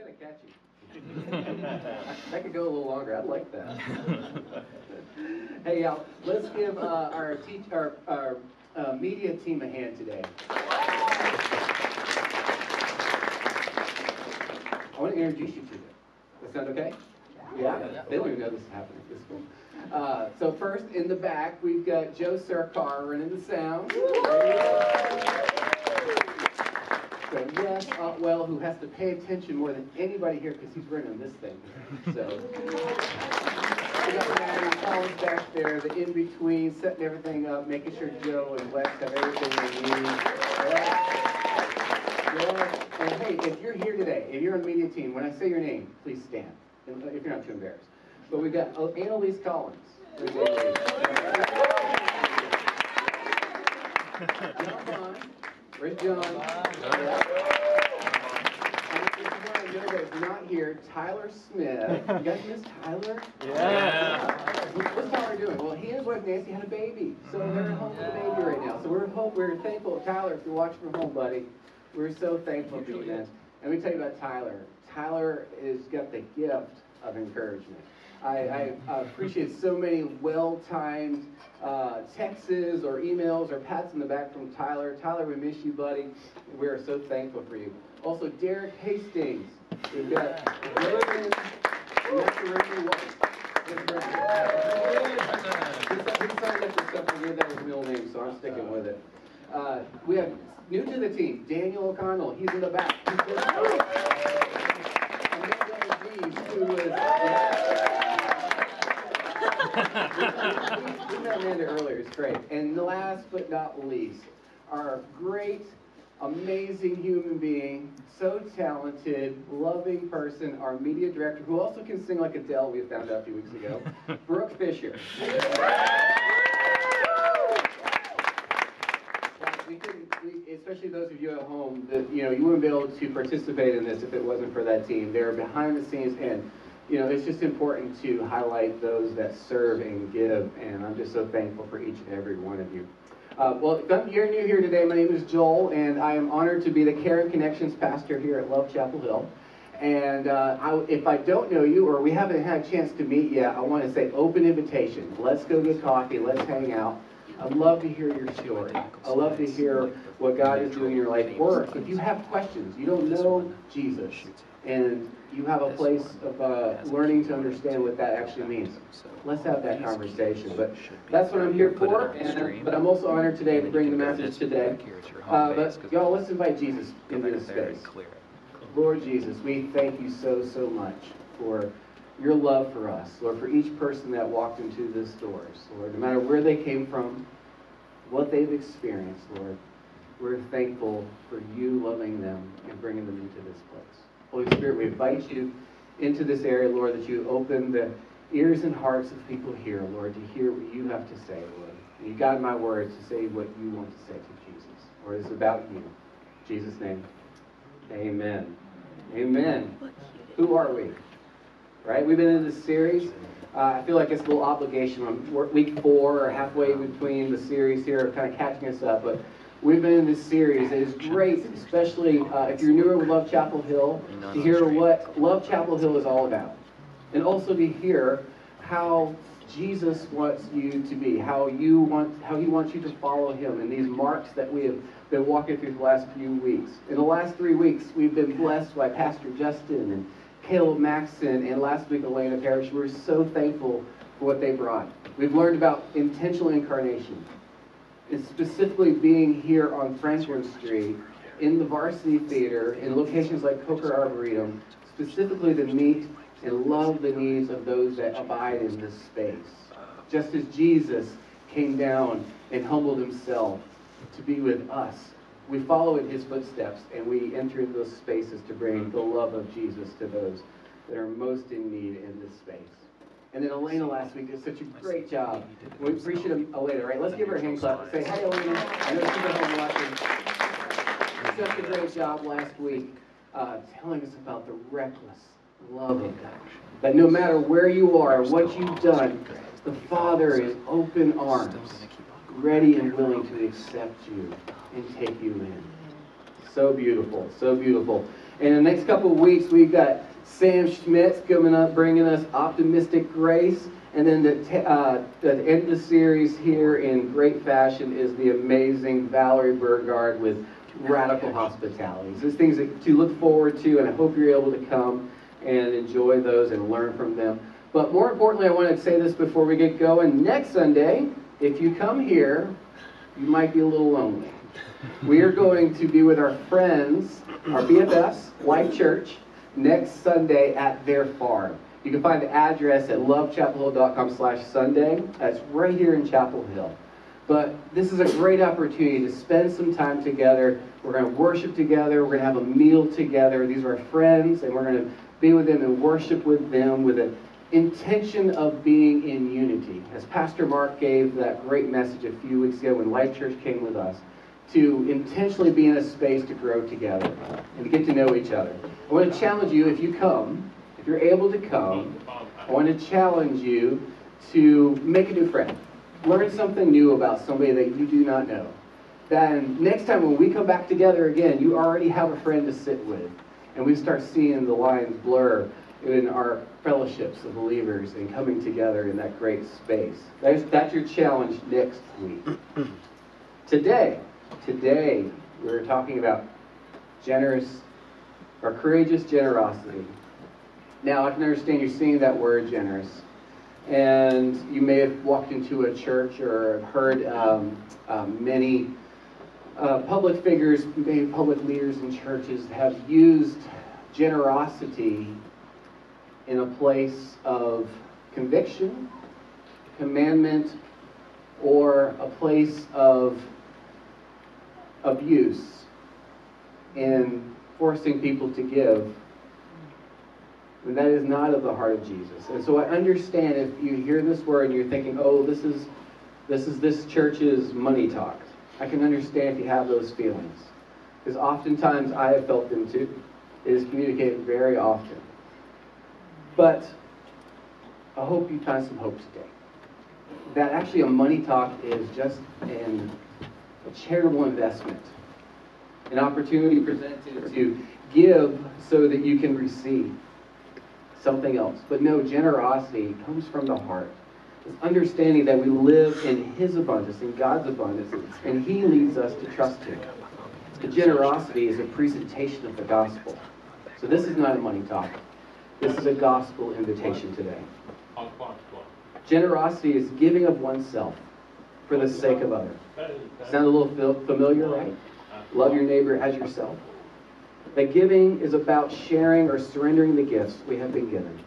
kind of catchy. that could go a little longer. I'd like that. hey, y'all, let's give uh, our teach our, our uh, media team a hand today. I want to introduce you to them. That sound okay? Yeah? They don't even know this is happening. This is cool. Uh, so first, in the back, we've got Joe Sarkar running the sound. So Wes Otwell, who has to pay attention more than anybody here because he's running this thing. So we got Maddie Collins back there, the in between, setting everything up, making sure Joe and Wes have everything they need. Yeah. And hey, if you're here today, if you're on the media team, when I say your name, please stand. If you're not too embarrassed. But we've got uh, Annalise Collins. John Bond. Where's John? Yeah. And this one I not here, Tyler Smith. You guys miss Tyler? Yeah. What's Tyler doing? Well, he and his wife Nancy had a baby, so they're at home with the baby right now. So we're hope we're thankful, Tyler, if you're watching from home, buddy. We're so thankful for you, man. And let me tell you about Tyler. Tyler has got the gift of encouragement. I, I appreciate so many well-timed uh, texts or emails or pats in the back from Tyler. Tyler, we miss you, buddy. We are so thankful for you. Also, Derek Hastings. We've got middle name, so I'm sticking with it. Uh, we have new to the team, Daniel O'Connell. He's in the back. We met Amanda earlier, it's great. And last but not least, our great, amazing human being, so talented, loving person, our media director, who also can sing like Adele, we found out a few weeks ago, Brooke Fisher. We couldn't, we, especially those of you at home, that, you know, you wouldn't be able to participate in this if it wasn't for that team. They're behind the scenes and, you know, it's just important to highlight those that serve and give, and I'm just so thankful for each and every one of you. Uh, well, if you're new here today, my name is Joel, and I am honored to be the Care and Connections pastor here at Love Chapel Hill. And uh, I, if I don't know you or we haven't had a chance to meet yet, I want to say open invitation. Let's go get coffee. Let's hang out. I'd love to hear your story. I'd love to hear what God is doing in your life. Or if you have questions, you don't know Jesus, and you have a place of uh, learning to understand what that actually means. Let's have that conversation. But that's what I'm here for. And, but I'm also honored today to bring the message today. Uh, but y'all, let's invite Jesus into this space. Lord Jesus, we thank you so, so much for your love for us. Lord, for each person that walked into this doors. Lord, no matter where they came from, what they've experienced, Lord, we're thankful for you loving them and bringing them into this place. Holy Spirit, we invite you into this area, Lord, that you open the ears and hearts of people here, Lord, to hear what you have to say, Lord. And you guide my words to say what you want to say to Jesus. Lord, it's about you. In Jesus' name, amen. Amen. Who are we? Right? We've been in this series. Uh, I feel like it's a little obligation. I'm week four or halfway between the series here, kind of catching us up. But we've been in this series. It is great, especially uh, if you're newer with Love Chapel Hill, to hear what Love Chapel Hill is all about. And also to hear how Jesus wants you to be, how you want, how He wants you to follow Him, and these marks that we have been walking through the last few weeks. In the last three weeks, we've been blessed by Pastor Justin and Caleb Maxon, and last week Elena Parrish. We're so thankful for what they brought. We've learned about intentional incarnation, and specifically being here on Franklin Street in the Varsity Theater in locations like Coker Arboretum, specifically to meet and love the needs of those that abide in this space. Just as Jesus came down and humbled himself to be with us, we follow in his footsteps and we enter those spaces to bring the love of Jesus to those that are most in need in this space. And then Elena last week did such a great job. We appreciate Elena, right? Let's give her a hand clap. Say hi, Elena. I know she's at home watching. Such a great job last week uh, telling us about the reckless love of God. That no matter where you are, what you've done, the Father is open arms, ready and willing to accept you and take you in. So beautiful, so beautiful. In the next couple of weeks, we've got Sam Schmitz coming up, bringing us Optimistic Grace. And then the, uh, the end of the series here in great fashion is the amazing Valerie Burgard with Radical Hospitality. So These things to look forward to, and I hope you're able to come and enjoy those and learn from them. But more importantly, I want to say this before we get going. Next Sunday, if you come here, you might be a little lonely. We are going to be with our friends, our BFFs, Life Church, next Sunday at their farm. You can find the address at lovechapelhill.com slash Sunday. That's right here in Chapel Hill. But this is a great opportunity to spend some time together. We're going to worship together. We're going to have a meal together. These are our friends, and we're going to be with them and worship with them with an intention of being in unity. As Pastor Mark gave that great message a few weeks ago when Life Church came with us, to intentionally be in a space to grow together and to get to know each other. I want to challenge you, if you come, if you're able to come, I want to challenge you to make a new friend. Learn something new about somebody that you do not know. Then next time when we come back together again, you already have a friend to sit with. And we start seeing the lines blur in our fellowships of believers and coming together in that great space. That's, that's your challenge next week. Today, today, we're talking about generous or courageous generosity. Now, I can understand you're seeing that word generous. And you may have walked into a church or heard um, um, many uh, public figures, maybe public leaders in churches, have used generosity in a place of conviction, commandment, or a place of abuse in forcing people to give and that is not of the heart of Jesus. And so I understand if you hear this word and you're thinking, oh, this is this is this church's money talk. I can understand if you have those feelings. Because oftentimes I have felt them too. It is communicated very often. But I hope you find some hope today. That actually a money talk is just an, a charitable investment. An opportunity presented to give so that you can receive something else. But no, generosity comes from the heart. It's understanding that we live in His abundance, in God's abundance, and He leads us to trust Him. The generosity is a presentation of the gospel. So this is not a money talk. This is a gospel invitation today. Generosity is giving of oneself for the sake of others. Sound a little familiar, right? Love your neighbor as yourself. That giving is about sharing or surrendering the gifts we have been given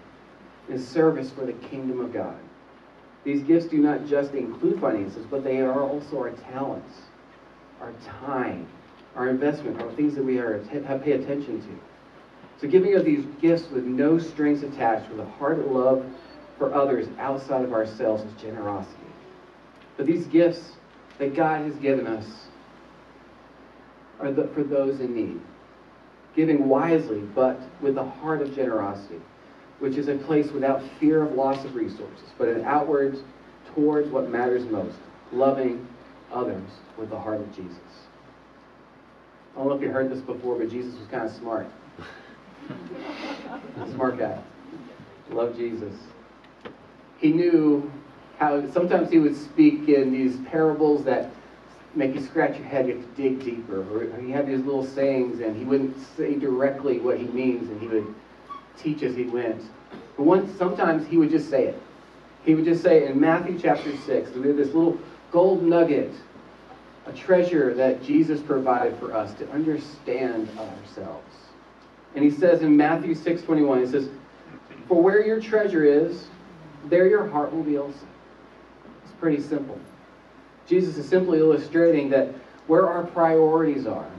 in service for the kingdom of God. These gifts do not just include finances, but they are also our talents, our time, our investment, our things that we are have pay attention to. So giving of these gifts with no strings attached, with a heart of love for others outside of ourselves is generosity. But these gifts that God has given us are the, for those in need giving wisely, but with a heart of generosity, which is a place without fear of loss of resources, but an outward towards what matters most, loving others with the heart of Jesus. I don't know if you heard this before, but Jesus was kind of smart. smart guy. Love Jesus. He knew how sometimes he would speak in these parables that make you scratch your head, you have to dig deeper. Or he had these little sayings, and he wouldn't say directly what he means, and he would teach as he went. But once, sometimes he would just say it. He would just say in Matthew chapter 6, we have this little gold nugget, a treasure that Jesus provided for us to understand ourselves. And he says in Matthew 6 21, he says, For where your treasure is, there your heart will be also. Pretty simple. Jesus is simply illustrating that where our priorities are,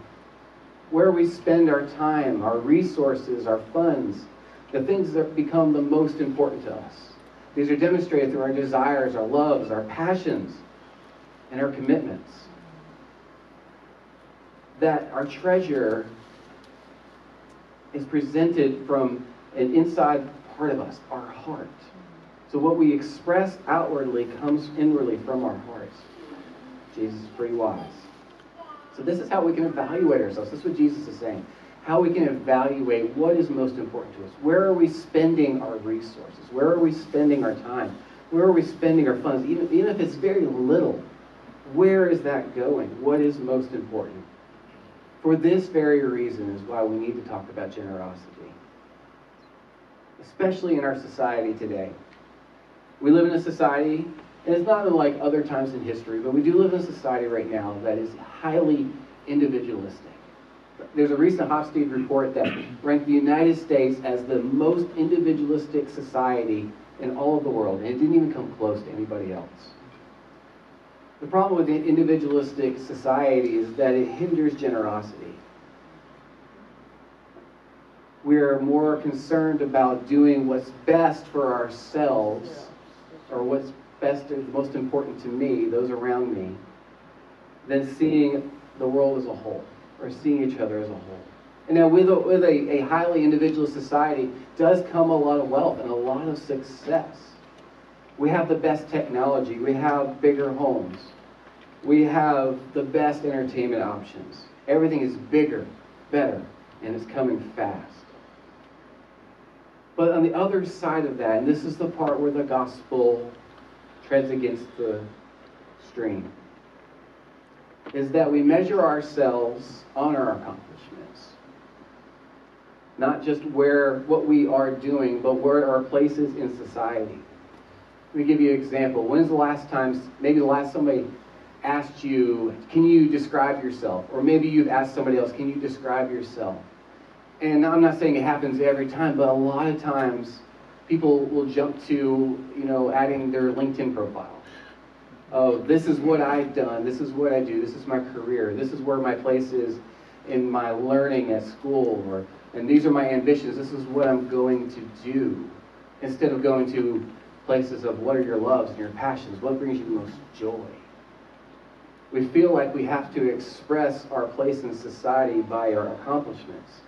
where we spend our time, our resources, our funds, the things that become the most important to us. These are demonstrated through our desires, our loves, our passions, and our commitments. That our treasure is presented from an inside part of us, our heart. So what we express outwardly comes inwardly from our hearts. Jesus is pretty wise. So this is how we can evaluate ourselves. This is what Jesus is saying. how we can evaluate what is most important to us. Where are we spending our resources? Where are we spending our time? Where are we spending our funds? Even, even if it's very little, where is that going? What is most important? For this very reason is why we need to talk about generosity, especially in our society today. We live in a society, and it's not unlike other times in history, but we do live in a society right now that is highly individualistic. There's a recent Hofstede report that ranked the United States as the most individualistic society in all of the world, and it didn't even come close to anybody else. The problem with the individualistic society is that it hinders generosity. We are more concerned about doing what's best for ourselves, or what's best and most important to me, those around me, than seeing the world as a whole, or seeing each other as a whole. And now, with a, with a, a highly individual society, does come a lot of wealth and a lot of success. We have the best technology. We have bigger homes. We have the best entertainment options. Everything is bigger, better, and it's coming fast. But on the other side of that, and this is the part where the gospel treads against the stream, is that we measure ourselves on our accomplishments. Not just where what we are doing, but where our places in society. Let me give you an example. When's the last time, maybe the last somebody asked you, can you describe yourself? Or maybe you've asked somebody else, can you describe yourself? And I'm not saying it happens every time, but a lot of times people will jump to, you know, adding their LinkedIn profile. Oh, this is what I've done, this is what I do, this is my career, this is where my place is in my learning at school, or and these are my ambitions, this is what I'm going to do. Instead of going to places of what are your loves and your passions, what brings you the most joy. We feel like we have to express our place in society by our accomplishments.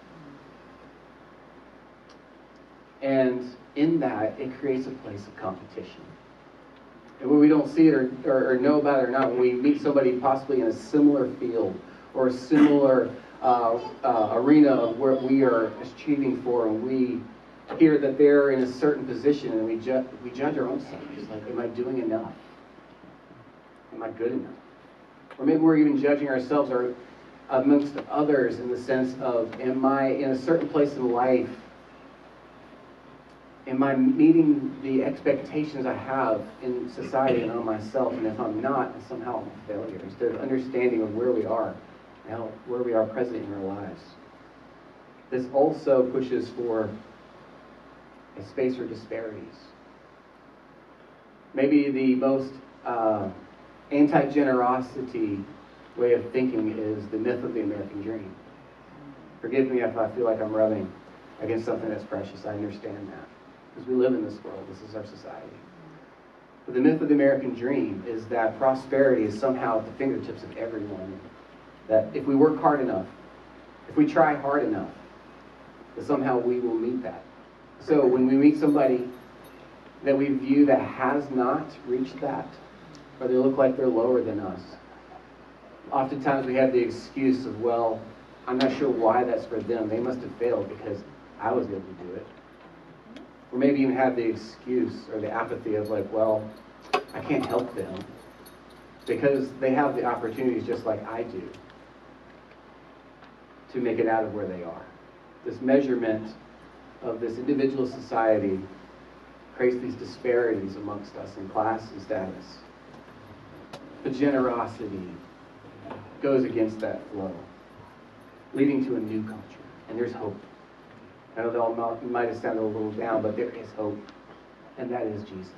And in that, it creates a place of competition. And when we don't see it or, or, or know about it or not, when we meet somebody possibly in a similar field or a similar uh, uh, arena of where we are achieving for, and we hear that they're in a certain position, and we, ju- we judge our own selves. Like, am I doing enough? Am I good enough? Or maybe we're even judging ourselves or amongst others in the sense of, am I in a certain place in life? Am I meeting the expectations I have in society and on myself? And if I'm not, somehow I'm a failure. Instead of understanding of where we are, now where we are present in our lives. This also pushes for a space for disparities. Maybe the most uh, anti-generosity way of thinking is the myth of the American dream. Forgive me if I feel like I'm rubbing against something that's precious. I understand that. Because we live in this world. This is our society. But the myth of the American dream is that prosperity is somehow at the fingertips of everyone. That if we work hard enough, if we try hard enough, that somehow we will meet that. So when we meet somebody that we view that has not reached that, or they look like they're lower than us. Oftentimes we have the excuse of, well, I'm not sure why that's for them. They must have failed because I was able to do it. Or maybe even have the excuse or the apathy of like, well, I can't help them because they have the opportunities just like I do to make it out of where they are. This measurement of this individual society creates these disparities amongst us in class and status. But generosity goes against that flow, leading to a new culture. And there's hope. I know that might have sounded a little down, but there is hope. And that is Jesus.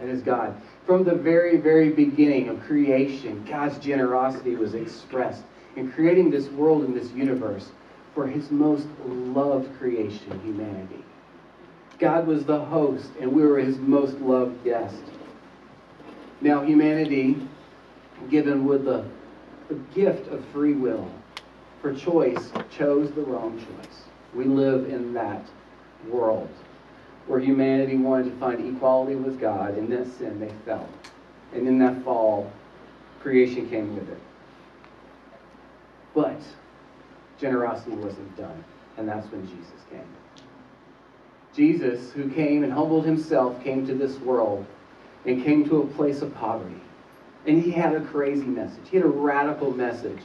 That is God. From the very, very beginning of creation, God's generosity was expressed in creating this world and this universe for his most loved creation, humanity. God was the host, and we were his most loved guest. Now, humanity, given with the, the gift of free will for choice, chose the wrong choice. We live in that world where humanity wanted to find equality with God. In that sin, they fell. And in that fall, creation came with it. But generosity wasn't done. And that's when Jesus came. Jesus, who came and humbled himself, came to this world and came to a place of poverty. And he had a crazy message. He had a radical message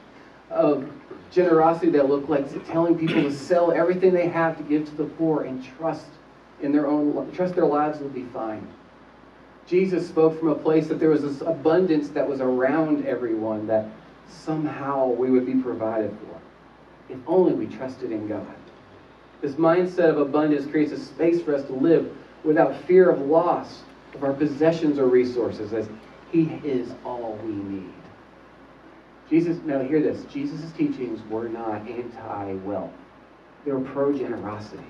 of generosity that looked like telling people to sell everything they have to give to the poor and trust in their own trust their lives will be fine. Jesus spoke from a place that there was this abundance that was around everyone that somehow we would be provided for. If only we trusted in God. This mindset of abundance creates a space for us to live without fear of loss of our possessions or resources, as He is all we need. Jesus, now hear this Jesus' teachings were not anti wealth, they were pro generosity.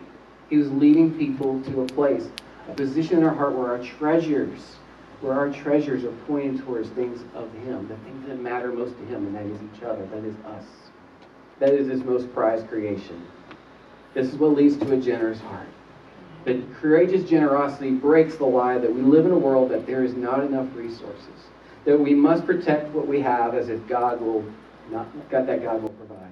He was leading people to a place, a position in our heart where our treasures, where our treasures are pointed towards things of Him, the things that matter most to Him, and that is each other, that is us. That is His most prized creation. This is what leads to a generous heart. But courageous generosity breaks the lie that we live in a world that there is not enough resources, that we must protect what we have as if God will not, God, that God will provide.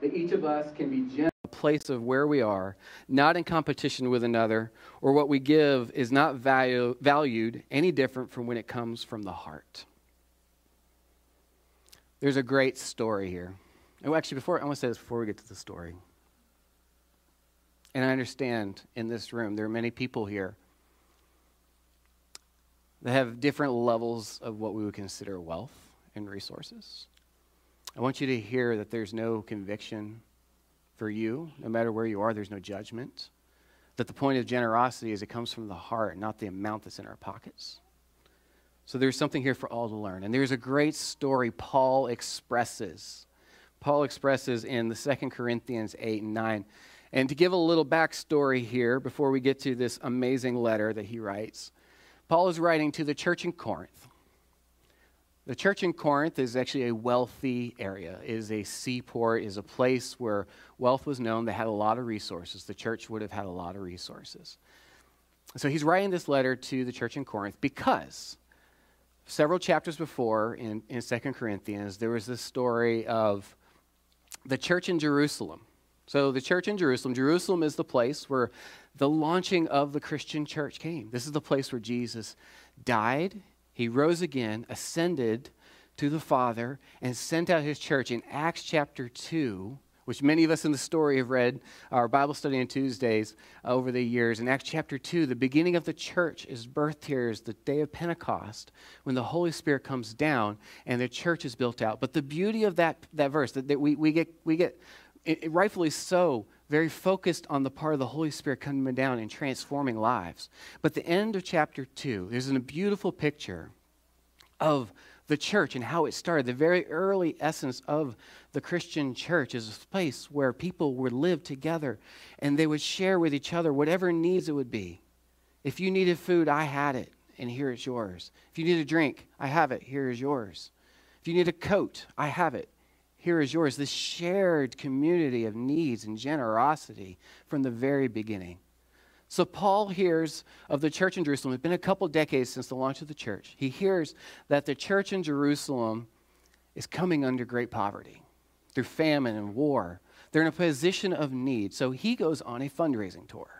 That each of us can be generous. A place of where we are, not in competition with another, or what we give is not value, valued any different from when it comes from the heart. There's a great story here. Oh, actually, before I want to say this before we get to the story. And I understand in this room, there are many people here that have different levels of what we would consider wealth and resources. I want you to hear that there's no conviction for you, no matter where you are, there's no judgment. That the point of generosity is it comes from the heart, not the amount that's in our pockets. So there's something here for all to learn. And there's a great story Paul expresses. Paul expresses in the Second Corinthians 8 and 9. And to give a little backstory here before we get to this amazing letter that he writes, Paul is writing to the church in Corinth. The church in Corinth is actually a wealthy area, is a seaport, is a place where wealth was known. They had a lot of resources. The church would have had a lot of resources. So he's writing this letter to the church in Corinth because several chapters before in, in 2 Corinthians, there was this story of the church in Jerusalem so, the church in Jerusalem, Jerusalem is the place where the launching of the Christian church came. This is the place where Jesus died, he rose again, ascended to the Father, and sent out his church. In Acts chapter 2, which many of us in the story have read our Bible study on Tuesdays over the years. In Acts chapter 2, the beginning of the church is birthed here is the day of Pentecost when the Holy Spirit comes down and the church is built out. But the beauty of that, that verse, that, that we, we, get, we get rightfully so, very focused on the part of the Holy Spirit coming down and transforming lives. But the end of chapter 2, there's a beautiful picture of the church and how it started. The very early essence of the Christian church is a place where people would live together and they would share with each other whatever needs it would be. If you needed food, I had it, and here it's yours. If you need a drink, I have it, here is yours. If you need a coat, I have it, here is yours, this shared community of needs and generosity from the very beginning. So, Paul hears of the church in Jerusalem. It's been a couple decades since the launch of the church. He hears that the church in Jerusalem is coming under great poverty through famine and war. They're in a position of need. So, he goes on a fundraising tour.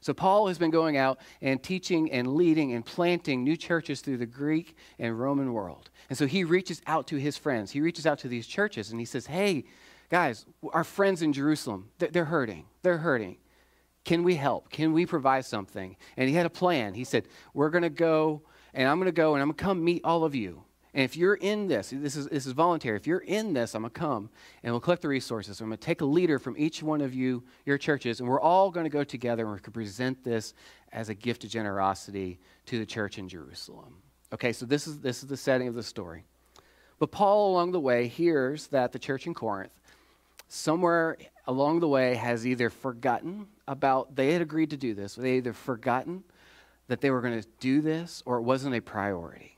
So, Paul has been going out and teaching and leading and planting new churches through the Greek and Roman world. And so he reaches out to his friends. He reaches out to these churches and he says, Hey, guys, our friends in Jerusalem, they're hurting. They're hurting. Can we help? Can we provide something? And he had a plan. He said, We're going to go, and I'm going to go, and I'm going to come meet all of you. And if you're in this, this is, this is voluntary. If you're in this, I'm going to come and we'll collect the resources. I'm going to take a leader from each one of you, your churches, and we're all going to go together and we can present this as a gift of generosity to the church in Jerusalem. Okay, so this is, this is the setting of the story. But Paul, along the way, hears that the church in Corinth, somewhere along the way, has either forgotten about, they had agreed to do this, they either forgotten that they were going to do this or it wasn't a priority.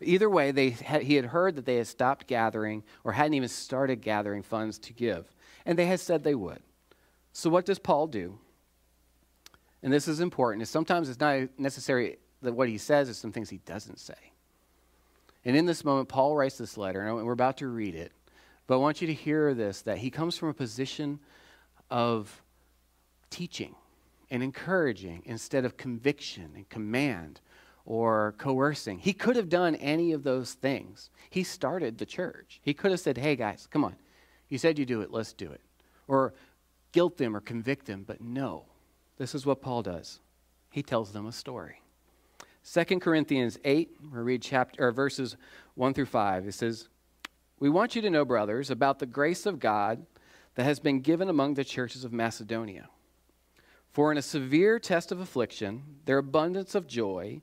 Either way, they had, he had heard that they had stopped gathering or hadn't even started gathering funds to give. And they had said they would. So, what does Paul do? And this is important. Is sometimes it's not necessary that what he says is some things he doesn't say. And in this moment, Paul writes this letter, and we're about to read it. But I want you to hear this that he comes from a position of teaching and encouraging instead of conviction and command or coercing. He could have done any of those things. He started the church. He could have said, hey, guys, come on. You said you do it, let's do it. Or guilt them or convict them. But no, this is what Paul does. He tells them a story. 2 Corinthians 8, we read chapter, or verses 1 through 5. It says, We want you to know, brothers, about the grace of God that has been given among the churches of Macedonia. For in a severe test of affliction, their abundance of joy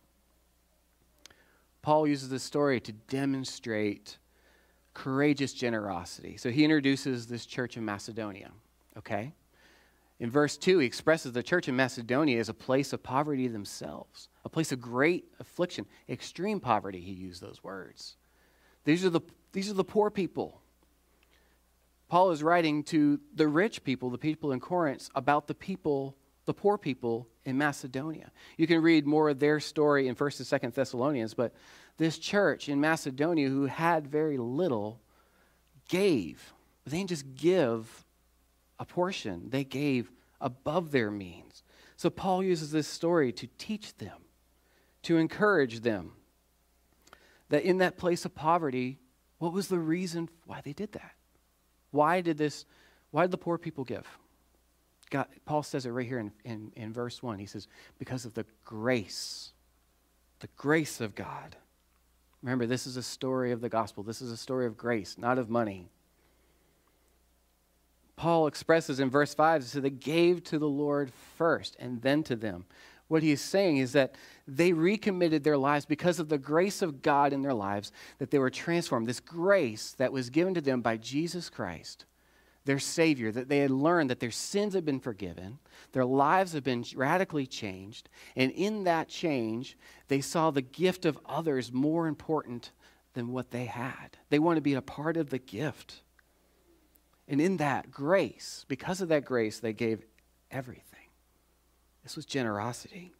Paul uses this story to demonstrate courageous generosity. So he introduces this church in Macedonia, okay? In verse 2, he expresses the church in Macedonia as a place of poverty themselves, a place of great affliction, extreme poverty, he used those words. These are the, these are the poor people. Paul is writing to the rich people, the people in Corinth, about the people, the poor people in Macedonia. You can read more of their story in 1st and 2nd Thessalonians, but this church in Macedonia who had very little gave. They didn't just give a portion, they gave above their means. So Paul uses this story to teach them, to encourage them that in that place of poverty, what was the reason why they did that? Why did this, why did the poor people give? God, Paul says it right here in, in, in verse 1. He says, because of the grace, the grace of God. Remember, this is a story of the gospel. This is a story of grace, not of money. Paul expresses in verse 5 so they gave to the Lord first and then to them. What he is saying is that they recommitted their lives because of the grace of God in their lives, that they were transformed. This grace that was given to them by Jesus Christ their Savior, that they had learned that their sins had been forgiven, their lives had been radically changed, and in that change, they saw the gift of others more important than what they had. They wanted to be a part of the gift. And in that grace, because of that grace, they gave everything. This was generosity.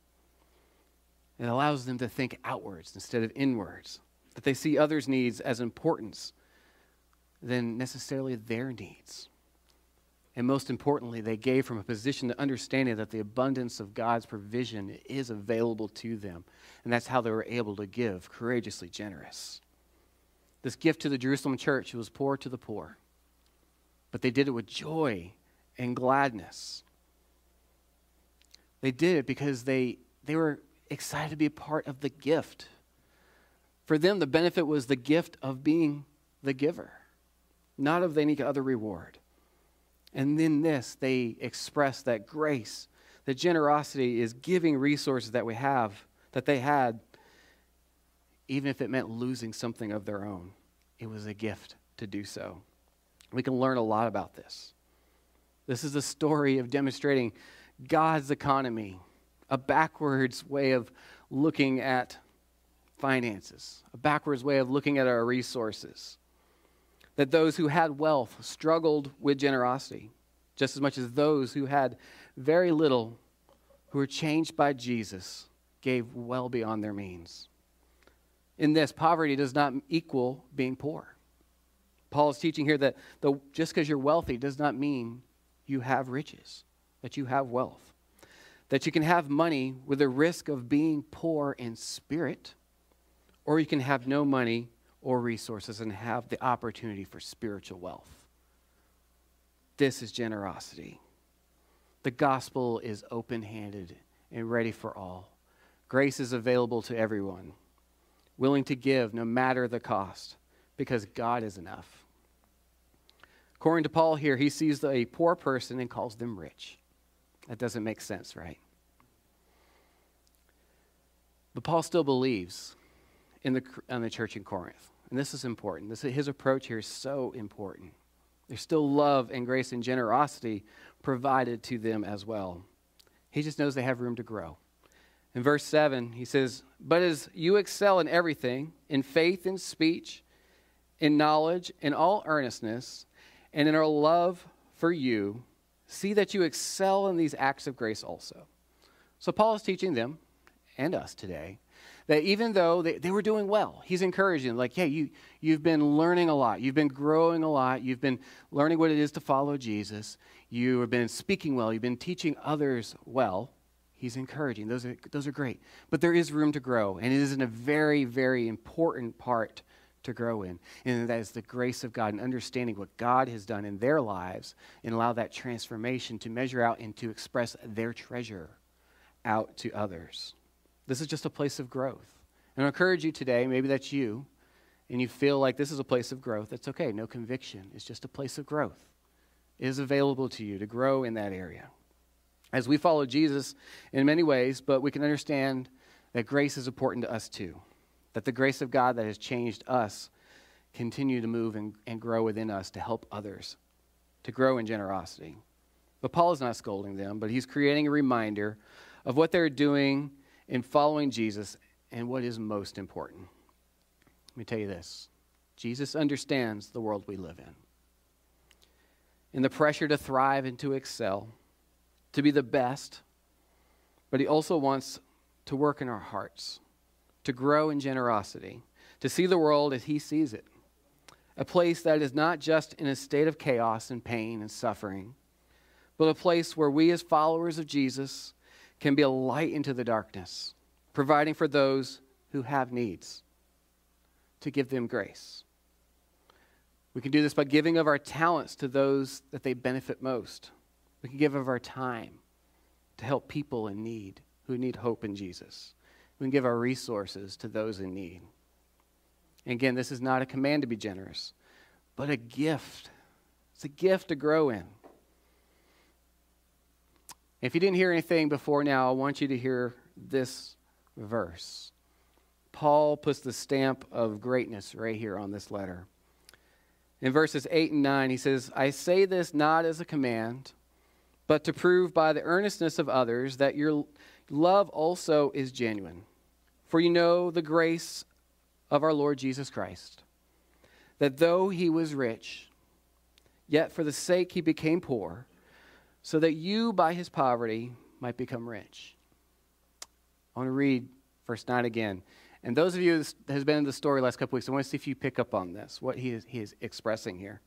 It allows them to think outwards instead of inwards, that they see others' needs as important than necessarily their needs. And most importantly, they gave from a position of understanding that the abundance of God's provision is available to them. And that's how they were able to give, courageously generous. This gift to the Jerusalem church was poor to the poor, but they did it with joy and gladness. They did it because they, they were excited to be a part of the gift. For them, the benefit was the gift of being the giver, not of any other reward. And then this, they express that grace, that generosity is giving resources that we have, that they had, even if it meant losing something of their own. It was a gift to do so. We can learn a lot about this. This is a story of demonstrating God's economy, a backwards way of looking at finances, a backwards way of looking at our resources that those who had wealth struggled with generosity, just as much as those who had very little, who were changed by Jesus, gave well beyond their means. In this, poverty does not equal being poor. Paul is teaching here that the, just because you're wealthy does not mean you have riches, that you have wealth. That you can have money with the risk of being poor in spirit, or you can have no money or resources and have the opportunity for spiritual wealth. This is generosity. The gospel is open handed and ready for all. Grace is available to everyone, willing to give no matter the cost, because God is enough. According to Paul here, he sees a poor person and calls them rich. That doesn't make sense, right? But Paul still believes in the, in the church in Corinth. And this is important. This, his approach here is so important. There's still love and grace and generosity provided to them as well. He just knows they have room to grow. In verse 7, he says, But as you excel in everything, in faith, in speech, in knowledge, in all earnestness, and in our love for you, see that you excel in these acts of grace also. So Paul is teaching them and us today that even though they, they were doing well, he's encouraging, like, hey, you, you've been learning a lot. You've been growing a lot. You've been learning what it is to follow Jesus. You have been speaking well. You've been teaching others well. He's encouraging. Those are, those are great. But there is room to grow, and it is in a very, very important part to grow in. And that is the grace of God and understanding what God has done in their lives and allow that transformation to measure out and to express their treasure out to others. This is just a place of growth. And I encourage you today, maybe that's you, and you feel like this is a place of growth. That's okay. No conviction. It's just a place of growth. It is available to you to grow in that area. As we follow Jesus in many ways, but we can understand that grace is important to us too. That the grace of God that has changed us continue to move and, and grow within us to help others to grow in generosity. But Paul is not scolding them, but he's creating a reminder of what they're doing in following Jesus and what is most important. Let me tell you this Jesus understands the world we live in. In the pressure to thrive and to excel, to be the best, but He also wants to work in our hearts, to grow in generosity, to see the world as He sees it. A place that is not just in a state of chaos and pain and suffering, but a place where we, as followers of Jesus, can be a light into the darkness, providing for those who have needs, to give them grace. We can do this by giving of our talents to those that they benefit most. We can give of our time to help people in need who need hope in Jesus. We can give our resources to those in need. And again, this is not a command to be generous, but a gift. It's a gift to grow in. If you didn't hear anything before now, I want you to hear this verse. Paul puts the stamp of greatness right here on this letter. In verses 8 and 9, he says, I say this not as a command, but to prove by the earnestness of others that your love also is genuine. For you know the grace of our Lord Jesus Christ, that though he was rich, yet for the sake he became poor so that you by his poverty might become rich. I want to read verse 9 again. And those of you that has been in the story last couple weeks, I want to see if you pick up on this, what he is, he is expressing here.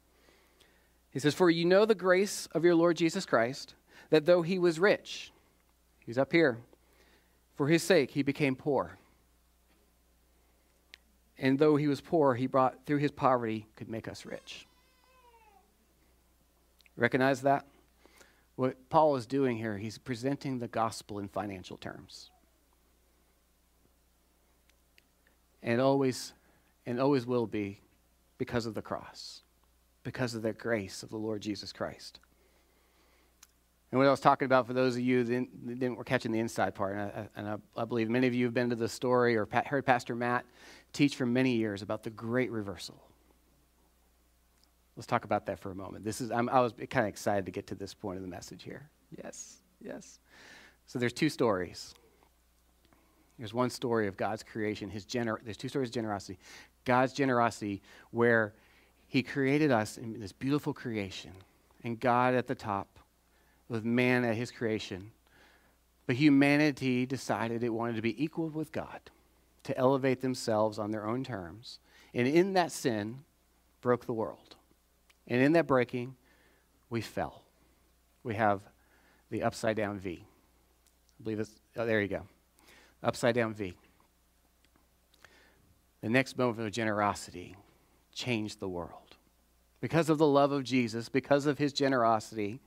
He says, For you know the grace of your Lord Jesus Christ, that though he was rich, he's up here, for his sake he became poor. And though he was poor, he brought, through his poverty, could make us rich. Recognize that? What Paul is doing here, he's presenting the gospel in financial terms. And always, and always will be because of the cross, because of the grace of the Lord Jesus Christ. And what I was talking about for those of you that didn't, were catching the inside part, and, I, and I, I, believe many of you have been to the story or heard Pastor Matt teach for many years about the great reversal. Let's talk about that for a moment. This is I'm, i was kind of excited to get to this point of the message here. Yes, yes. So there's two stories. There's one story of God's creation. His gener- there's two stories of generosity. God's generosity, where He created us in this beautiful creation, and God at the top, with man at His creation. But humanity decided it wanted to be equal with God, to elevate themselves on their own terms, and in that sin, broke the world. And in that breaking, we fell. We have the upside down V. I believe it's, oh, there you go. Upside down V. The next moment of generosity changed the world. Because of the love of Jesus, because of his generosity,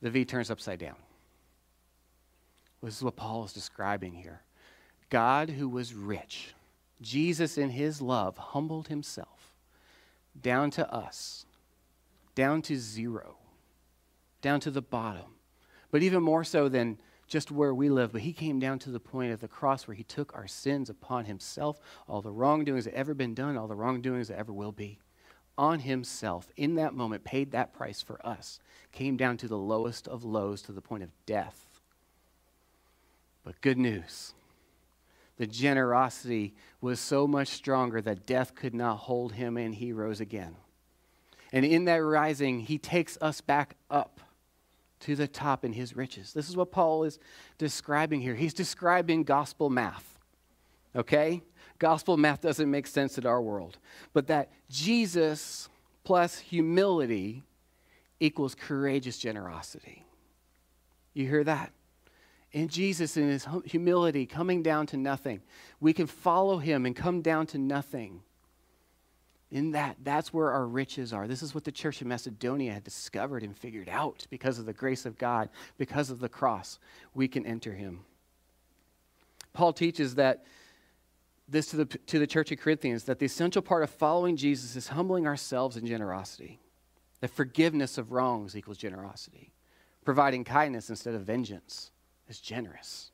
the V turns upside down. This is what Paul is describing here. God, who was rich, Jesus in his love humbled himself down to us down to zero, down to the bottom. But even more so than just where we live, but he came down to the point of the cross where he took our sins upon himself, all the wrongdoings that ever been done, all the wrongdoings that ever will be, on himself in that moment, paid that price for us, came down to the lowest of lows to the point of death. But good news the generosity was so much stronger that death could not hold him and he rose again. And in that rising, he takes us back up to the top in his riches. This is what Paul is describing here. He's describing gospel math. Okay? Gospel math doesn't make sense in our world. But that Jesus plus humility equals courageous generosity. You hear that? In Jesus, in his humility, coming down to nothing, we can follow him and come down to nothing. In that, that's where our riches are. This is what the church in Macedonia had discovered and figured out because of the grace of God, because of the cross. We can enter him. Paul teaches that this to the, to the church of Corinthians that the essential part of following Jesus is humbling ourselves in generosity. That forgiveness of wrongs equals generosity. Providing kindness instead of vengeance is generous.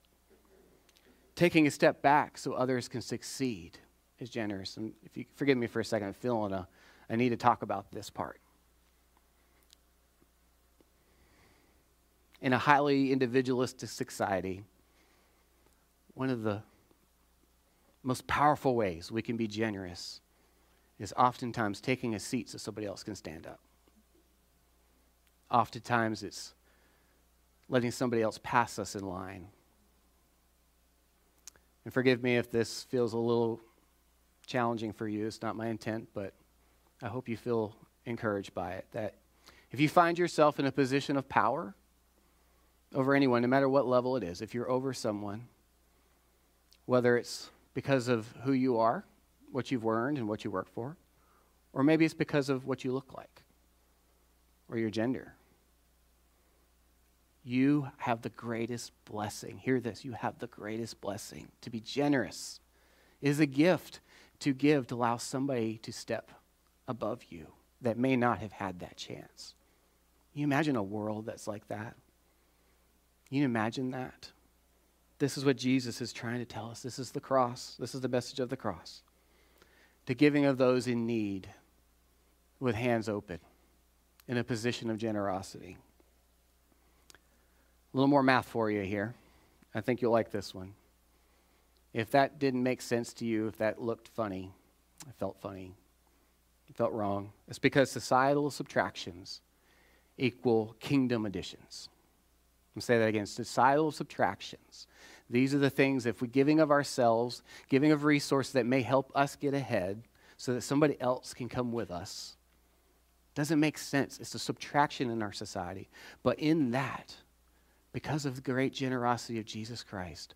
Taking a step back so others can succeed is generous. And if you forgive me for a second, I'm feeling a, I need to talk about this part. In a highly individualistic society, one of the most powerful ways we can be generous is oftentimes taking a seat so somebody else can stand up. Oftentimes it's letting somebody else pass us in line. And forgive me if this feels a little challenging for you. It's not my intent, but I hope you feel encouraged by it. That if you find yourself in a position of power over anyone, no matter what level it is, if you're over someone, whether it's because of who you are, what you've earned, and what you work for, or maybe it's because of what you look like or your gender you have the greatest blessing. Hear this you have the greatest blessing. To be generous is a gift to give to allow somebody to step above you that may not have had that chance. You imagine a world that's like that? You imagine that? This is what Jesus is trying to tell us. This is the cross. This is the message of the cross. To giving of those in need with hands open in a position of generosity. A little more math for you here. I think you'll like this one. If that didn't make sense to you, if that looked funny, it felt funny, it felt wrong, it's because societal subtractions equal kingdom additions. I'll say that again societal subtractions. These are the things, if we're giving of ourselves, giving of resources that may help us get ahead so that somebody else can come with us, doesn't make sense. It's a subtraction in our society. But in that, because of the great generosity of Jesus Christ,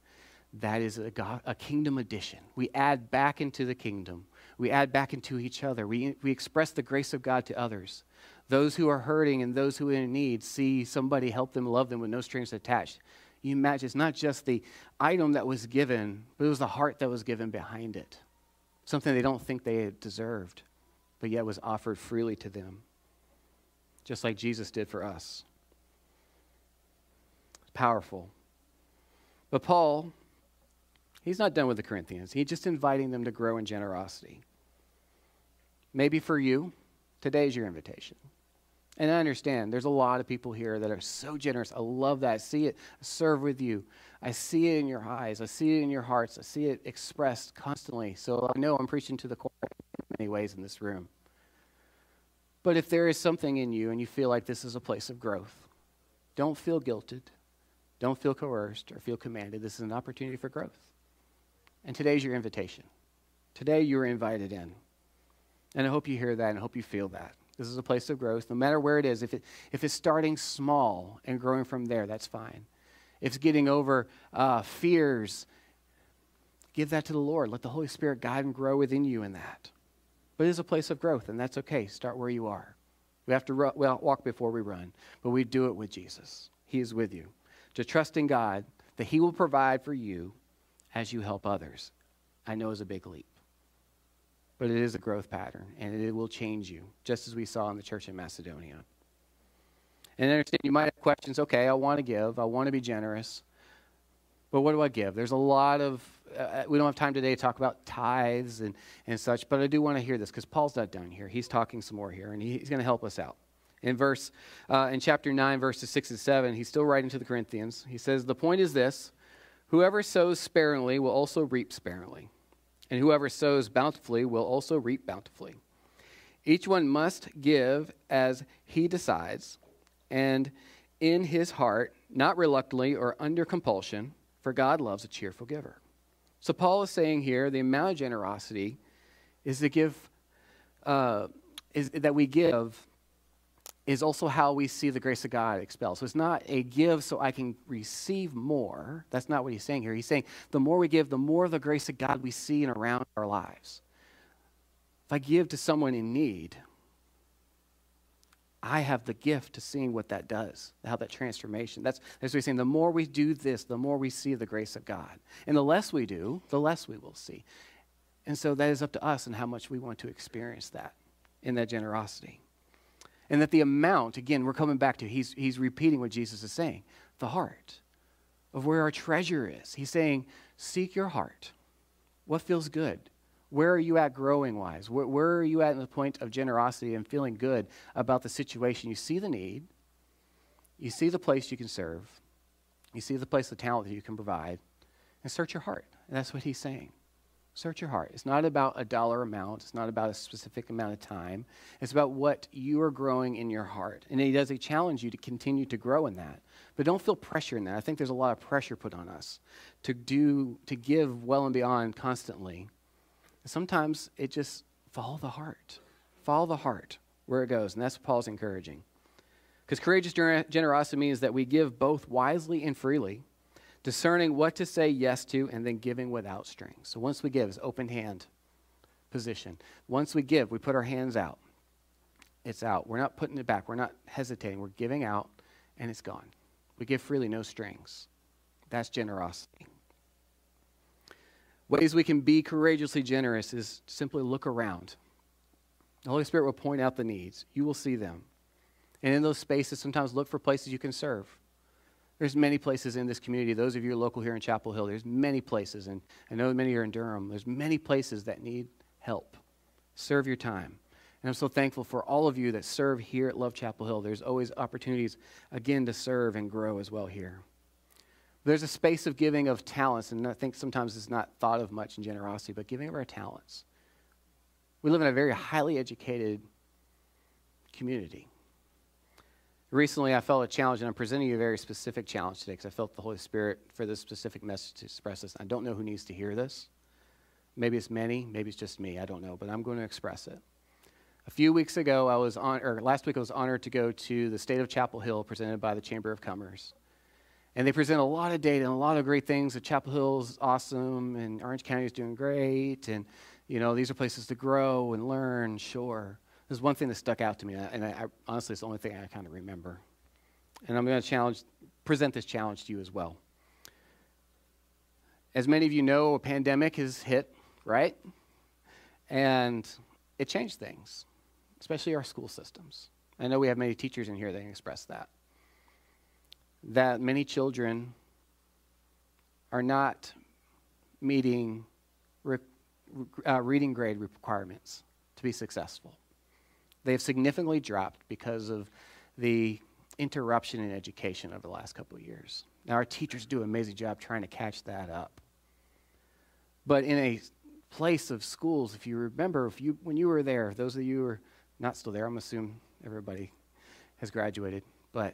that is a, God, a kingdom addition. We add back into the kingdom. We add back into each other. We, we express the grace of God to others. Those who are hurting and those who are in need see somebody help them, love them with no strings attached. You imagine it's not just the item that was given, but it was the heart that was given behind it. Something they don't think they deserved, but yet was offered freely to them, just like Jesus did for us powerful. But Paul, he's not done with the Corinthians. He's just inviting them to grow in generosity. Maybe for you, today's your invitation. And I understand there's a lot of people here that are so generous. I love that. I see it I serve with you. I see it in your eyes. I see it in your hearts. I see it expressed constantly. So I know I'm preaching to the choir in many ways in this room. But if there is something in you and you feel like this is a place of growth, don't feel guilted. Don't feel coerced or feel commanded. This is an opportunity for growth. And today's your invitation. Today you're invited in. And I hope you hear that and I hope you feel that. This is a place of growth, no matter where it is. If, it, if it's starting small and growing from there, that's fine. If it's getting over uh, fears, give that to the Lord. Let the Holy Spirit guide and grow within you in that. But it is a place of growth, and that's okay. Start where you are. We have to ru- walk before we run, but we do it with Jesus. He is with you to trust in God that He will provide for you as you help others, I know is a big leap. But it is a growth pattern, and it will change you, just as we saw in the church in Macedonia. And I understand you might have questions okay, I want to give, I want to be generous, but what do I give? There's a lot of uh, we don't have time today to talk about tithes and, and such, but I do want to hear this because Paul's not done here. He's talking some more here, and he, he's going to help us out. In verse, uh, in chapter 9, verses 6 and 7, he's still writing to the Corinthians. He says, The point is this whoever sows sparingly will also reap sparingly, and whoever sows bountifully will also reap bountifully. Each one must give as he decides, and in his heart, not reluctantly or under compulsion, for God loves a cheerful giver. So Paul is saying here the amount of generosity is to give, uh, is that we give is also how we see the grace of God expelled. So it's not a give so I can receive more. That's not what he's saying here. He's saying the more we give, the more the grace of God we see in around our lives. If I give to someone in need, I have the gift to seeing what that does, how that transformation. That's, that's what he's saying. The more we do this, the more we see the grace of God. And the less we do, the less we will see. And so that is up to us and how much we want to experience that in that generosity. And that the amount, again, we're coming back to, he's, he's repeating what Jesus is saying the heart of where our treasure is. He's saying, seek your heart. What feels good? Where are you at growing wise? Where, where, are you at in the point of generosity and feeling good about the situation? You see the need, you see the place you can serve, you see the place, the talent that you can provide, and search your heart. And that's what he's saying. Search your heart. It's not about a dollar amount, it's not about a specific amount of time. It's about what you are growing in your heart. And he does he challenge you to continue to grow in that. But don't feel pressure in that. I think there's a lot of pressure put on us to do to give well and beyond constantly. Sometimes it just follow the heart. Follow the heart where it goes. And that's what Paul's encouraging. Because courageous generosity means that we give both wisely and freely discerning what to say yes to, and then giving without strings. So once we give, it's open hand position. Once we give, we put our hands out. It's out. We're not putting it back. We're not hesitating. We're giving out, and it's gone. We give freely, no strings. That's generosity. Ways we can be courageously generous is simply look around. The Holy Spirit will point out the needs. You will see them. And in those spaces, sometimes look for places you can serve. There's many places in this community. Those of you local here in Chapel Hill, there's many places, and I know many are in Durham. There's many places that need help. Serve your time. And I'm so thankful for all of you that serve here at Love Chapel Hill. There's always opportunities, again, to serve and grow as well here. There's a space of giving of talents, and I think sometimes it's not thought of much in generosity, but giving of our talents. We live in a very highly educated community. Recently, I felt a challenge, and I'm presenting you a very specific challenge today because I felt the Holy Spirit for this specific message to express this. I don't know who needs to hear this. Maybe it's many, maybe it's just me, I don't know, but I'm going to express it. A few weeks ago, I was on, or last week, I was honored to go to the State of Chapel Hill presented by the Chamber of Commerce. And they present a lot of data and a lot of great things. That Chapel Hill's awesome, and Orange County is doing great, and you know these are places to grow and learn. Sure, there's one thing that stuck out to me, and I, I, honestly, it's the only thing I kind of remember. And I'm going to challenge, present this challenge to you as well. As many of you know, a pandemic has hit, right? And it changed things, especially our school systems. I know we have many teachers in here that can express that. That many children are not meeting re- uh, reading grade requirements to be successful. They have significantly dropped because of the interruption in education over the last couple of years. Now, our teachers do an amazing job trying to catch that up. But in a place of schools, if you remember, if you, when you were there, those of you who are not still there, I'm assuming everybody has graduated, but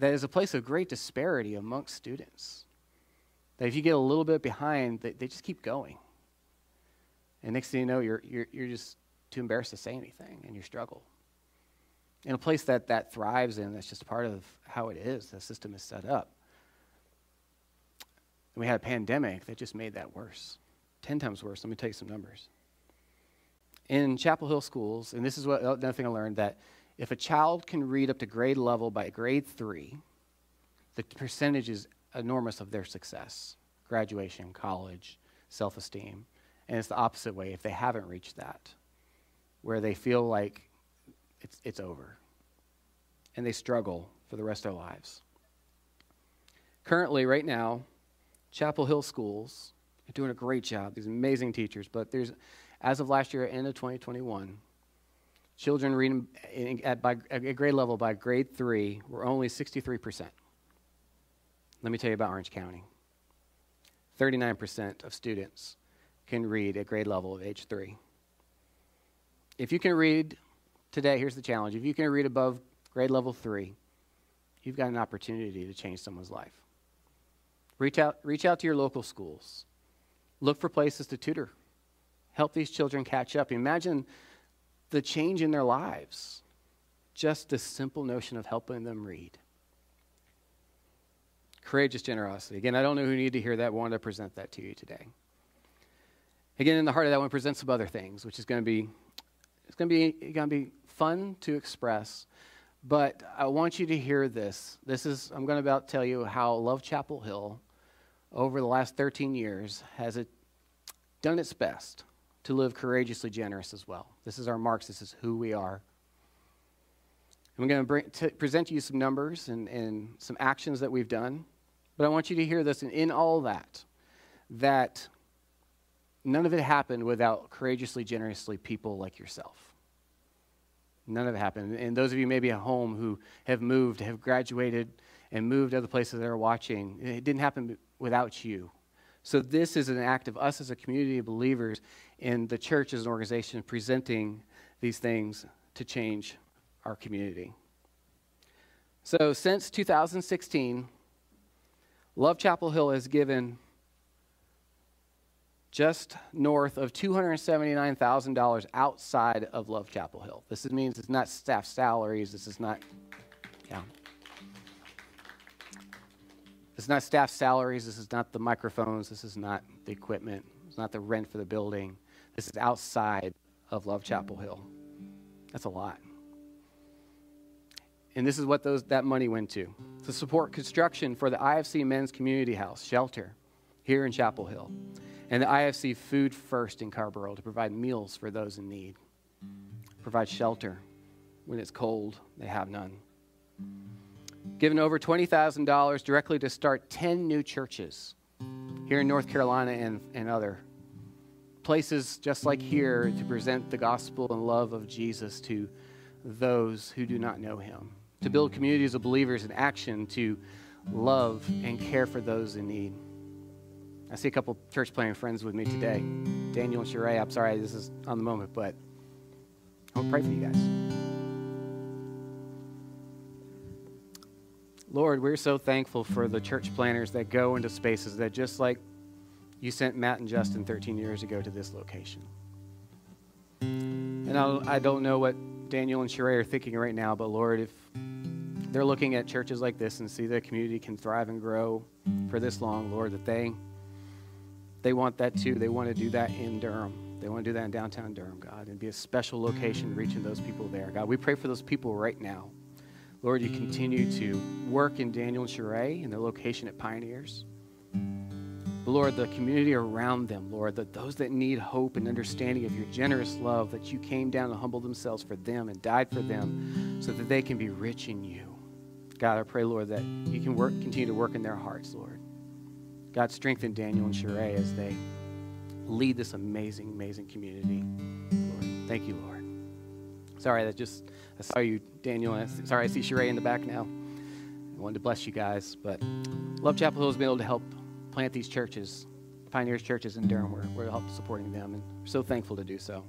that is a place of great disparity amongst students. That if you get a little bit behind, they, they just keep going. And next thing you know, you're, you're, you're just too embarrassed to say anything and you struggle. In a place that that thrives in, that's just part of how it is, the system is set up. And we had a pandemic that just made that worse. 10 times worse. Let me tell you some numbers. In Chapel Hill schools, and this is what another thing I learned that if a child can read up to grade level by grade three, the percentage is enormous of their success graduation, college, self esteem. And it's the opposite way if they haven't reached that where they feel like it's, it's over and they struggle for the rest of their lives. Currently, right now, Chapel Hill schools are doing a great job, these amazing teachers, but there's, as of last year, end of 2021, children reading at, by, at grade level by grade three were only 63%. Let me tell you about Orange County 39% of students can read at grade level of age three. If you can read today, here's the challenge if you can read above grade level three, you've got an opportunity to change someone's life. Reach out, reach out to your local schools. Look for places to tutor. Help these children catch up. Imagine the change in their lives. Just the simple notion of helping them read. Courageous generosity. Again, I don't know who needed to hear that. I wanted to present that to you today. Again, in the heart of that, I want to present some other things, which is going to be it's going to be going to be fun to express. But I want you to hear this. This is I'm going to about tell you how Love Chapel Hill, over the last 13 years, has it done its best to live courageously generous as well. This is our marks. This is who we are. I'm going to bring, to present you some numbers and, and some actions that we've done. But I want you to hear this, and in all that, that none of it happened without courageously, generously people like yourself. None of it happened. And those of you maybe at home who have moved, have graduated, and moved other places that are watching, it didn't happen without you. So, this is an act of us as a community of believers in the church as an organization presenting these things to change our community. So, since 2016, Love Chapel Hill has given just north of $279,000 outside of Love Chapel Hill. This means it's not staff salaries. This is not, yeah. It's not staff salaries. This is not the microphones. This is not the equipment. It's not the rent for the building. This is outside of Love Chapel Hill. That's a lot. And this is what those, that money went to to support construction for the IFC Men's Community House shelter here in Chapel Hill and the IFC Food First in Carrboro to provide meals for those in need, provide shelter when it's cold, they have none. Given over $20,000 directly to start 10 new churches here in North Carolina and, and other places just like here to present the gospel and love of Jesus to those who do not know him, to build communities of believers in action to love and care for those in need. I see a couple church planting friends with me today. Daniel and Sheree, I'm sorry this is on the moment, but I will pray for you guys. Lord, we're so thankful for the church planners that go into spaces that just like you sent Matt and Justin 13 years ago to this location. And I don't know what Daniel and Sheree are thinking right now, but Lord, if they're looking at churches like this and see the community can thrive and grow for this long, Lord, that they they want that too. They want to do that in Durham. They want to do that in downtown Durham, God, and be a special location reaching those people there. God, we pray for those people right now. Lord, you continue to work in Daniel and Sheree and their location at Pioneers. But Lord, the community around them, Lord, that those that need hope and understanding of your generous love, that you came down and humbled themselves for them and died for them so that they can be rich in you. God, I pray, Lord, that you can work, continue to work in their hearts, Lord. God, strengthen Daniel and Sheree as they lead this amazing, amazing community. Lord, thank you, Lord. Sorry, that just, I saw you, Daniel. I, sorry, I see Sheree in the back now. I wanted to bless you guys, but Love Chapel Hill has been able to help plant these churches, Pioneers churches in Durham. We're, we're help supporting them, and we're so thankful to do so.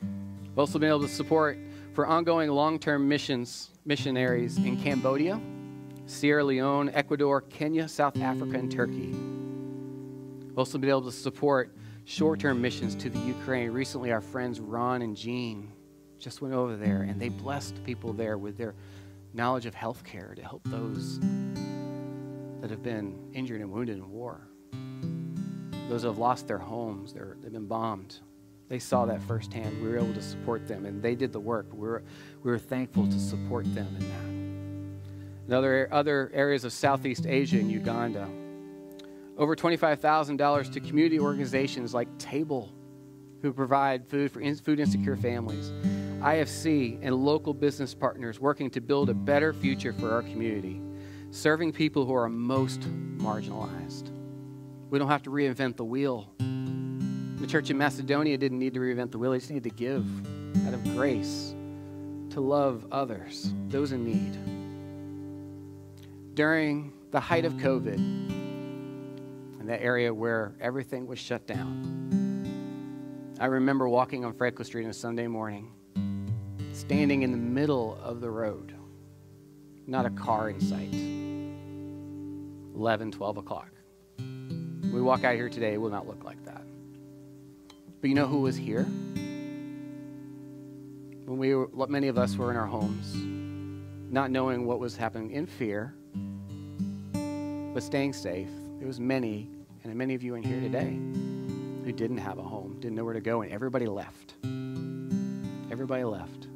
We've also been able to support for ongoing long-term missions, missionaries in Cambodia, Sierra Leone, Ecuador, Kenya, South Africa, and Turkey. We've also been able to support short term missions to the Ukraine. Recently, our friends Ron and Jean just went over there and they blessed people there with their knowledge of health care to help those that have been injured and wounded in war. Those who have lost their homes, they've been bombed. They saw that firsthand. We were able to support them, and they did the work. We were, we were thankful to support them in that. In other, other areas of Southeast Asia and Uganda, over $25,000 to community organizations like Table, who provide food for in, food insecure families, IFC, and local business partners working to build a better future for our community, serving people who are most marginalized. We don't have to reinvent the wheel. The church in Macedonia didn't need to reinvent the wheel, they just needed to give out of grace to love others, those in need. During the height of COVID, in that area where everything was shut down, I remember walking on Franklin Street on a Sunday morning, standing in the middle of the road, not a car in sight. 11, 12 o'clock. We walk out here today, it will not look like that. But you know who was here? When we were, many of us were in our homes, not knowing what was happening in fear, but staying safe. There was many, and many of you in here today, who didn't have a home, didn't know where to go, and everybody left. Everybody left.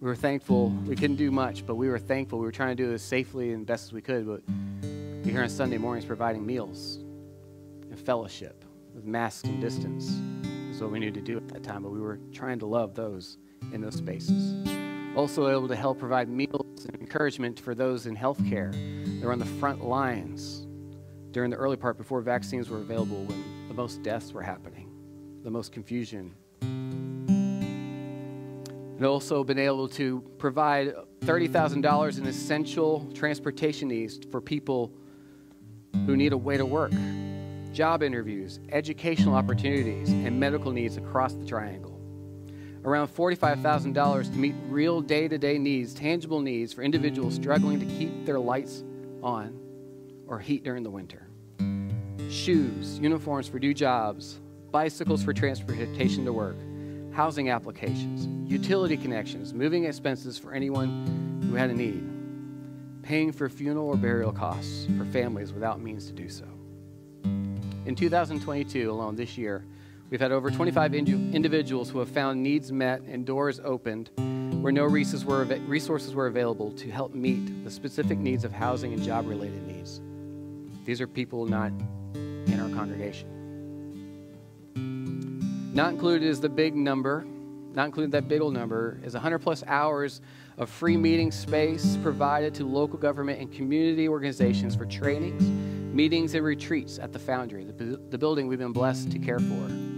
We were thankful. We couldn't do much, but we were thankful. We were trying to do as safely and best as we could, but here on Sunday mornings providing meals and fellowship with masks and distance is what we needed to do at that time, but we were trying to love those in those spaces. Also able to help provide meals and encouragement for those in healthcare that were on the front lines during the early part before vaccines were available when the most deaths were happening, the most confusion. And also been able to provide $30,000 in essential transportation needs for people who need a way to work, job interviews, educational opportunities, and medical needs across the triangle. Around $45,000 to meet real day to day needs, tangible needs for individuals struggling to keep their lights on or heat during the winter. Shoes, uniforms for new jobs, bicycles for transportation to work, housing applications, utility connections, moving expenses for anyone who had a need paying for funeral or burial costs for families without means to do so. In 2022 alone, this year, we've had over 25 individuals who have found needs met and doors opened where no resources were, resources were available to help meet the specific needs of housing and job related needs. These are people not in our congregation. Not included is the big number, not included that big old number, is 100 plus hours of free meeting space provided to local government and community organizations for trainings, meetings, and retreats at the Foundry, the, the building we've been blessed to care for.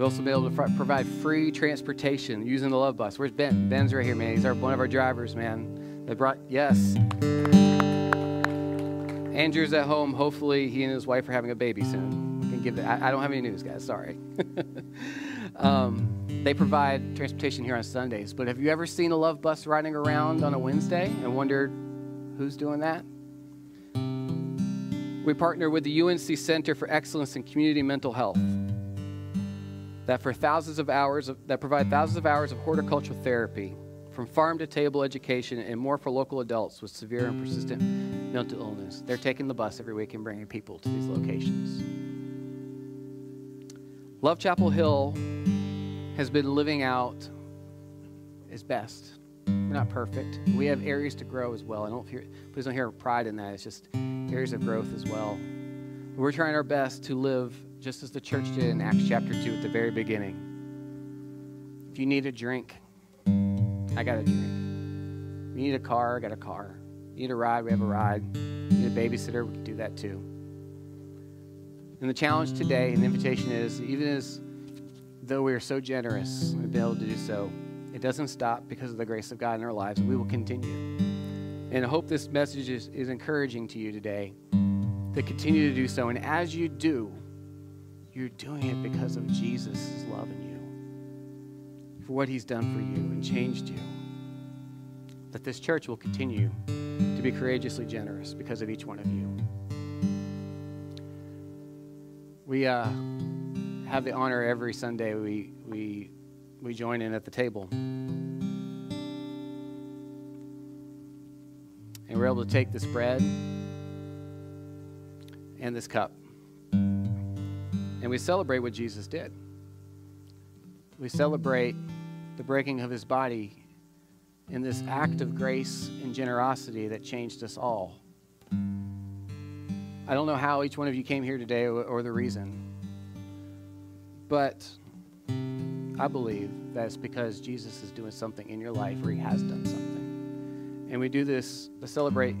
We've also been able to fr- provide free transportation using the Love Bus. Where's Ben? Ben's right here, man. He's our, one of our drivers, man. They brought, yes. Andrew's at home. Hopefully, he and his wife are having a baby soon. Can give. I, I don't have any news, guys. Sorry. um, they provide transportation here on Sundays, but have you ever seen a love bus riding around on a Wednesday and wondered who's doing that? We partner with the UNC Center for Excellence in Community Mental Health that for thousands of hours of, that provide thousands of hours of horticultural therapy from farm to table education and more for local adults with severe and persistent mental illness. They're taking the bus every week and bringing people to these locations. Love Chapel Hill has been living out its best. We're not perfect. We have areas to grow as well. I don't hear, please don't hear pride in that. It's just areas of growth as well. We're trying our best to live just as the church did in Acts chapter 2 at the very beginning. If you need a drink, I got a drink. If You need a car, I got a car. You need a ride, we have a ride. You need a babysitter, we can do that too. And the challenge today and the invitation is even as though we are so generous and be able to do so, it doesn't stop because of the grace of God in our lives, we will continue. And I hope this message is, is encouraging to you today to continue to do so. And as you do, you're doing it because of Jesus' love in you, for what he's done for you and changed you. That this church will continue to be courageously generous because of each one of you. We, uh, have the honor every Sunday we, we, we join in at the table. And we're able to take this bread and this cup. And we celebrate what Jesus did. We celebrate the breaking of his body in this act of grace and generosity that changed us all. I don't know how each one of you came here today or, the reason. But I believe that it's because Jesus is doing something in your life or he has done something. And we do this to celebrate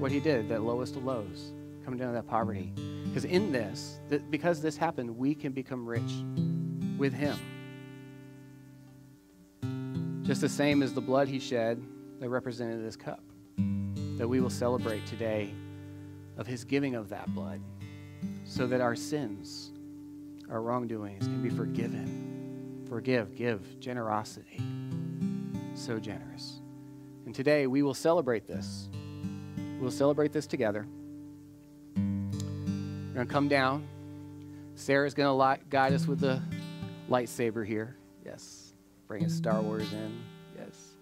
what he did, that lowest of lows, coming down to that poverty. Because in this, because this happened, we can become rich with him. Just the same as the blood he shed that represented this cup, that we will celebrate today of his giving of that blood, so that our sins, our wrongdoings can be forgiven. Forgive, give, generosity. So generous. And today we will celebrate this. We'll celebrate this together. We're going to come down. Sarah's going to guide us with the lightsaber here. Yes. Bringing Star Wars in. Yes.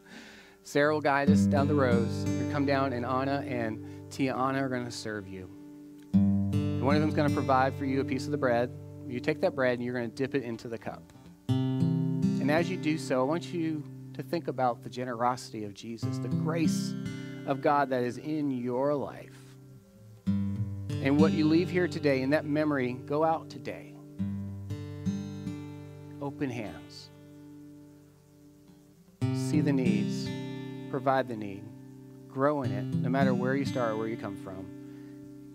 Sarah will guide us down the rows. We come down, and Anna and Tiana are going to serve you. And one of them's going to provide for you a piece of the bread. You take that bread and you're going to dip it into the cup. And as you do so, I want you to think about the generosity of Jesus, the grace of God that is in your life. And what you leave here today, in that memory, go out today. Open hands. See the needs, provide the need, grow in it, no matter where you start or where you come from.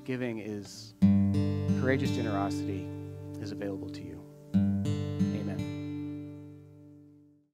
Giving is courageous generosity is available to you.